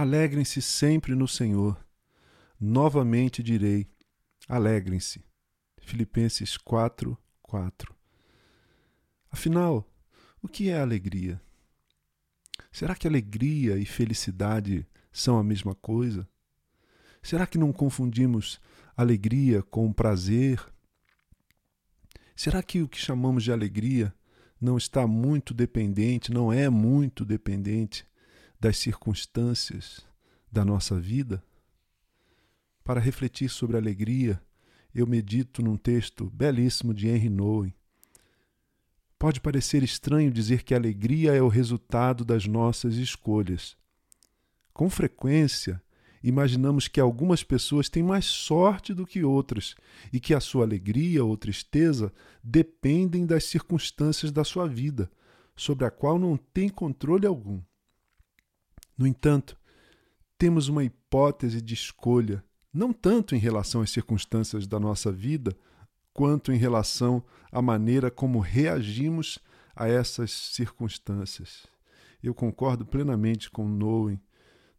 Alegrem-se sempre no Senhor. Novamente direi: alegrem-se. Filipenses 4, 4. Afinal, o que é alegria? Será que alegria e felicidade são a mesma coisa? Será que não confundimos alegria com prazer? Será que o que chamamos de alegria não está muito dependente, não é muito dependente das circunstâncias da nossa vida? Para refletir sobre alegria, eu medito num texto belíssimo de Henry Nouwen. Pode parecer estranho dizer que a alegria é o resultado das nossas escolhas. Com frequência, imaginamos que algumas pessoas têm mais sorte do que outras e que a sua alegria ou tristeza dependem das circunstâncias da sua vida, sobre a qual não tem controle algum. No entanto, temos uma hipótese de escolha, não tanto em relação às circunstâncias da nossa vida, quanto em relação à maneira como reagimos a essas circunstâncias. Eu concordo plenamente com Noem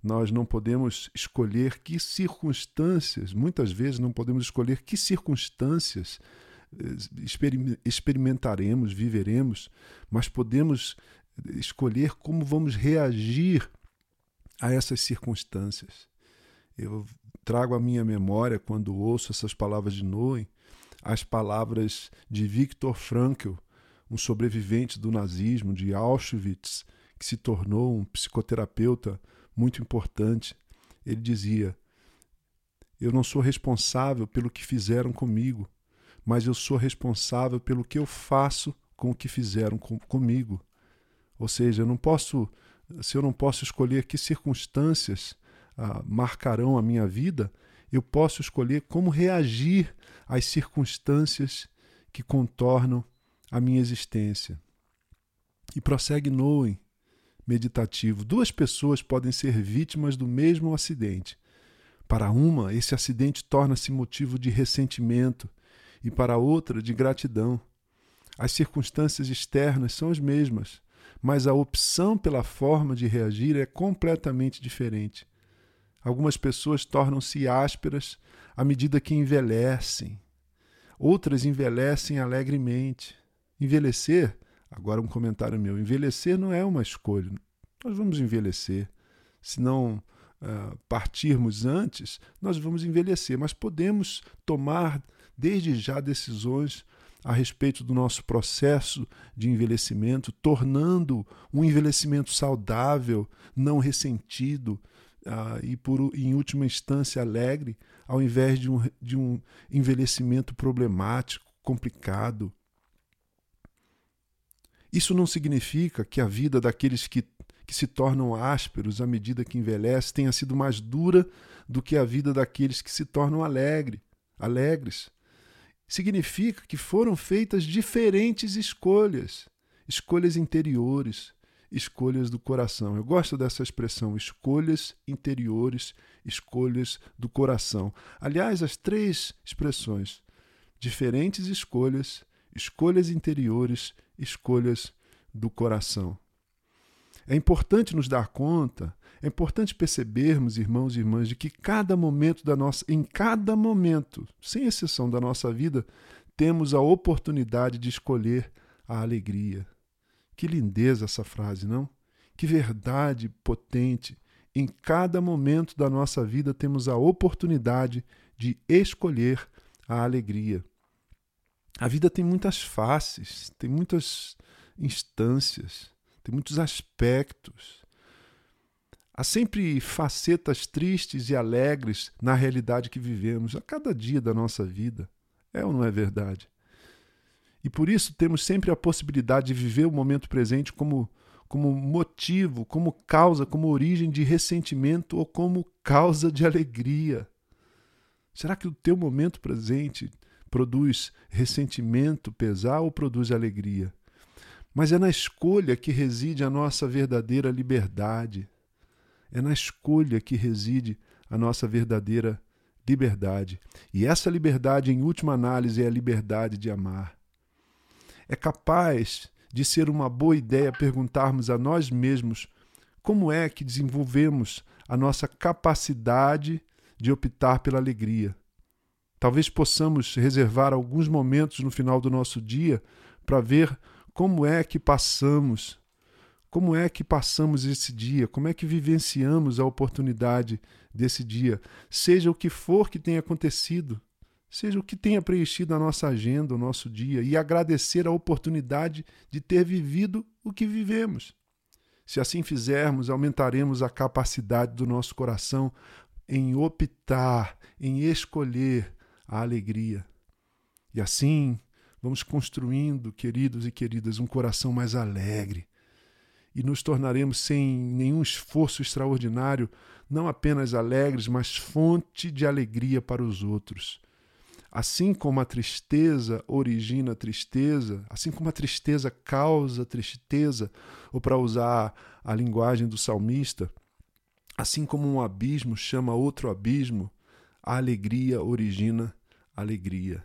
nós não podemos escolher que circunstâncias, muitas vezes não podemos escolher que circunstâncias eh, experimentaremos, viveremos, mas podemos escolher como vamos reagir a essas circunstâncias. Eu trago à minha memória, quando ouço essas palavras de Noé, as palavras de Viktor Frankl, um sobrevivente do nazismo, de Auschwitz, que se tornou um psicoterapeuta muito importante. Ele dizia: Eu não sou responsável pelo que fizeram comigo, mas eu sou responsável pelo que eu faço com o que fizeram com, comigo. Ou seja, eu não posso, se eu não posso escolher que circunstâncias ah, marcarão a minha vida, eu posso escolher como reagir às circunstâncias que contornam a minha existência. E prossegue Noem, meditativo. Duas pessoas podem ser vítimas do mesmo acidente. Para uma, esse acidente torna-se motivo de ressentimento e para outra, de gratidão. As circunstâncias externas são as mesmas, mas a opção pela forma de reagir é completamente diferente. Algumas pessoas tornam-se ásperas à medida que envelhecem. Outras envelhecem alegremente. Envelhecer Agora, um comentário meu: envelhecer não é uma escolha. Nós vamos envelhecer. Se não uh, partirmos antes, nós vamos envelhecer, mas podemos tomar desde já decisões a respeito do nosso processo de envelhecimento, tornando um envelhecimento saudável, não ressentido uh, e, por, em última instância, alegre, ao invés de um, de um envelhecimento problemático, complicado, isso não significa que a vida daqueles que, que se tornam ásperos à medida que envelhecem tenha sido mais dura do que a vida daqueles que se tornam alegre, alegres. Significa que foram feitas diferentes escolhas, escolhas interiores, escolhas do coração. Eu gosto dessa expressão, escolhas interiores, escolhas do coração. Aliás, as três expressões, diferentes escolhas, escolhas interiores, escolhas do coração. É importante nos dar conta, é importante percebermos, irmãos e irmãs, de que cada momento da nossa, em cada momento, sem exceção da nossa vida, temos a oportunidade de escolher a alegria. Que lindeza essa frase, não? Que verdade potente. Em cada momento da nossa vida temos a oportunidade de escolher a alegria. A vida tem muitas faces, tem muitas instâncias, tem muitos aspectos. Há sempre facetas tristes e alegres na realidade que vivemos a cada dia da nossa vida. É ou não é verdade? E por isso temos sempre a possibilidade de viver o momento presente como, como motivo, como causa, como origem de ressentimento ou como causa de alegria. Será que o teu momento presente produz ressentimento, pesar ou produz alegria. Mas é na escolha que reside a nossa verdadeira liberdade. É na escolha que reside a nossa verdadeira liberdade. E essa liberdade, em última análise, é a liberdade de amar. é capaz de ser uma boa ideia perguntarmos a nós mesmos como é que desenvolvemos a nossa capacidade de optar pela alegria. Talvez possamos reservar alguns momentos no final do nosso dia para ver como é que passamos, como é que passamos esse dia, como é que vivenciamos a oportunidade desse dia, seja o que for que tenha acontecido, seja o que tenha preenchido a nossa agenda, o nosso dia, e agradecer a oportunidade de ter vivido o que vivemos. Se assim fizermos, aumentaremos a capacidade do nosso coração em optar, em escolher a alegria. E assim vamos construindo, queridos e queridas, um coração mais alegre. E nos tornaremos, sem nenhum esforço extraordinário, não apenas alegres, mas fonte de alegria para os outros. Assim como a tristeza origina tristeza, assim como a tristeza causa tristeza, ou para usar a linguagem do salmista, assim como um abismo chama outro abismo, a alegria origina alegria.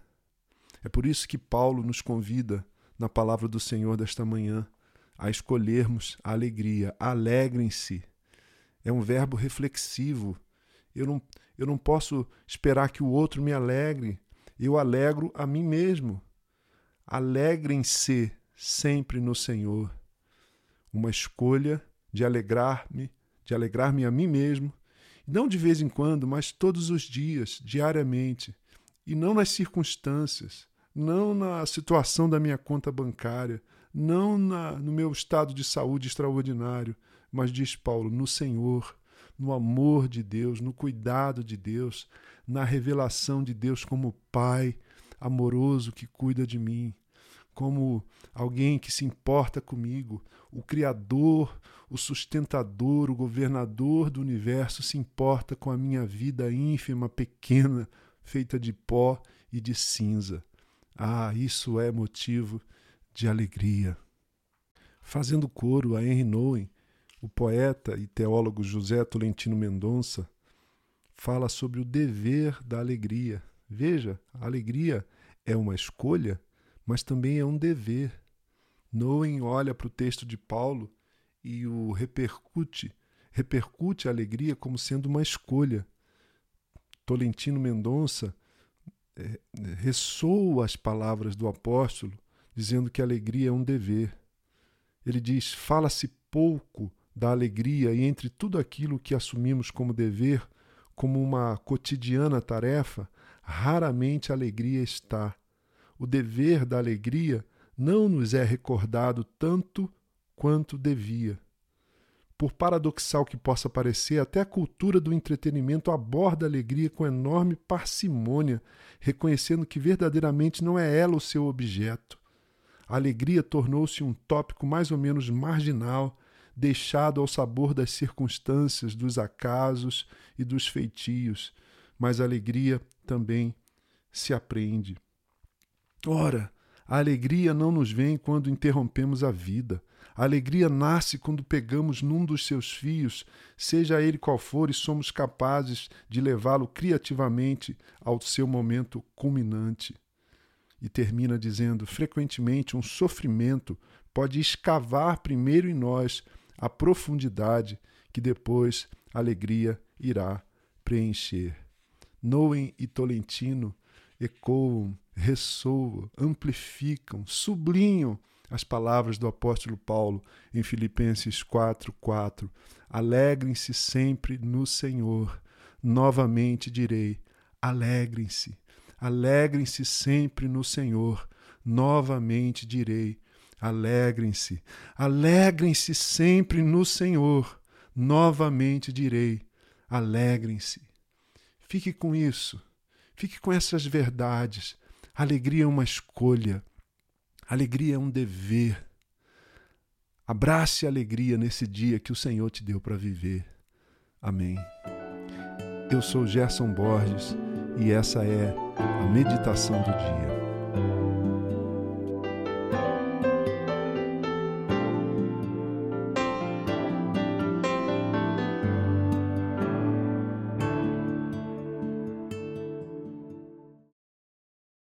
É por isso que Paulo nos convida, na palavra do Senhor desta manhã, a escolhermos a alegria. Alegrem-se. É um verbo reflexivo. Eu não, eu não posso esperar que o outro me alegre eu alegro a mim mesmo. Alegrem-se sempre no Senhor. Uma escolha de alegrar-me, de alegrar-me a mim mesmo, não de vez em quando, mas todos os dias, diariamente, e não nas circunstâncias, não na situação da minha conta bancária, não na, no meu estado de saúde extraordinário, mas diz Paulo, no Senhor, no amor de Deus, no cuidado de Deus, na revelação de Deus como Pai amoroso que cuida de mim, como alguém que se importa comigo, o Criador, o sustentador, o governador do universo se importa com a minha vida ínfima, pequena, feita de pó e de cinza. Ah, isso é motivo de alegria. Fazendo coro a Henry Nouwen, o poeta e teólogo José Tolentino Mendonça fala sobre o dever da alegria. Veja, a alegria é uma escolha, mas também é um dever. Noem olha para o texto de Paulo e o repercute, repercute a alegria como sendo uma escolha. Tolentino Mendonça é, ressoa as palavras do apóstolo, dizendo que a alegria é um dever. Ele diz: fala-se pouco da alegria e entre tudo aquilo que assumimos como dever, como uma cotidiana tarefa, raramente a alegria está. O dever da alegria não nos é recordado tanto quanto devia. Por paradoxal que possa parecer, até a cultura do entretenimento aborda a alegria com enorme parcimônia, reconhecendo que verdadeiramente não é ela o seu objeto. A alegria tornou-se um tópico mais ou menos marginal, deixado ao sabor das circunstâncias, dos acasos e dos feitios, mas a alegria também se aprende. Ora, a alegria não nos vem quando interrompemos a vida. A alegria nasce quando pegamos num dos seus fios, seja ele qual for, e somos capazes de levá-lo criativamente ao seu momento culminante. E termina dizendo: frequentemente, um sofrimento pode escavar primeiro em nós a profundidade que depois a alegria irá preencher. Noem e Tolentino ecoam, ressoam, amplificam, sublinham as palavras do apóstolo Paulo em Filipenses 4:4. Alegrem-se sempre no Senhor. Novamente direi: alegrem-se. Alegrem-se sempre no Senhor. Novamente direi: Alegrem-se, alegrem-se sempre no Senhor. Novamente direi: alegrem-se. Fique com isso, fique com essas verdades. Alegria é uma escolha, alegria é um dever. Abrace a alegria nesse dia que o Senhor te deu para viver. Amém. Eu sou Gerson Borges e essa é a meditação do dia.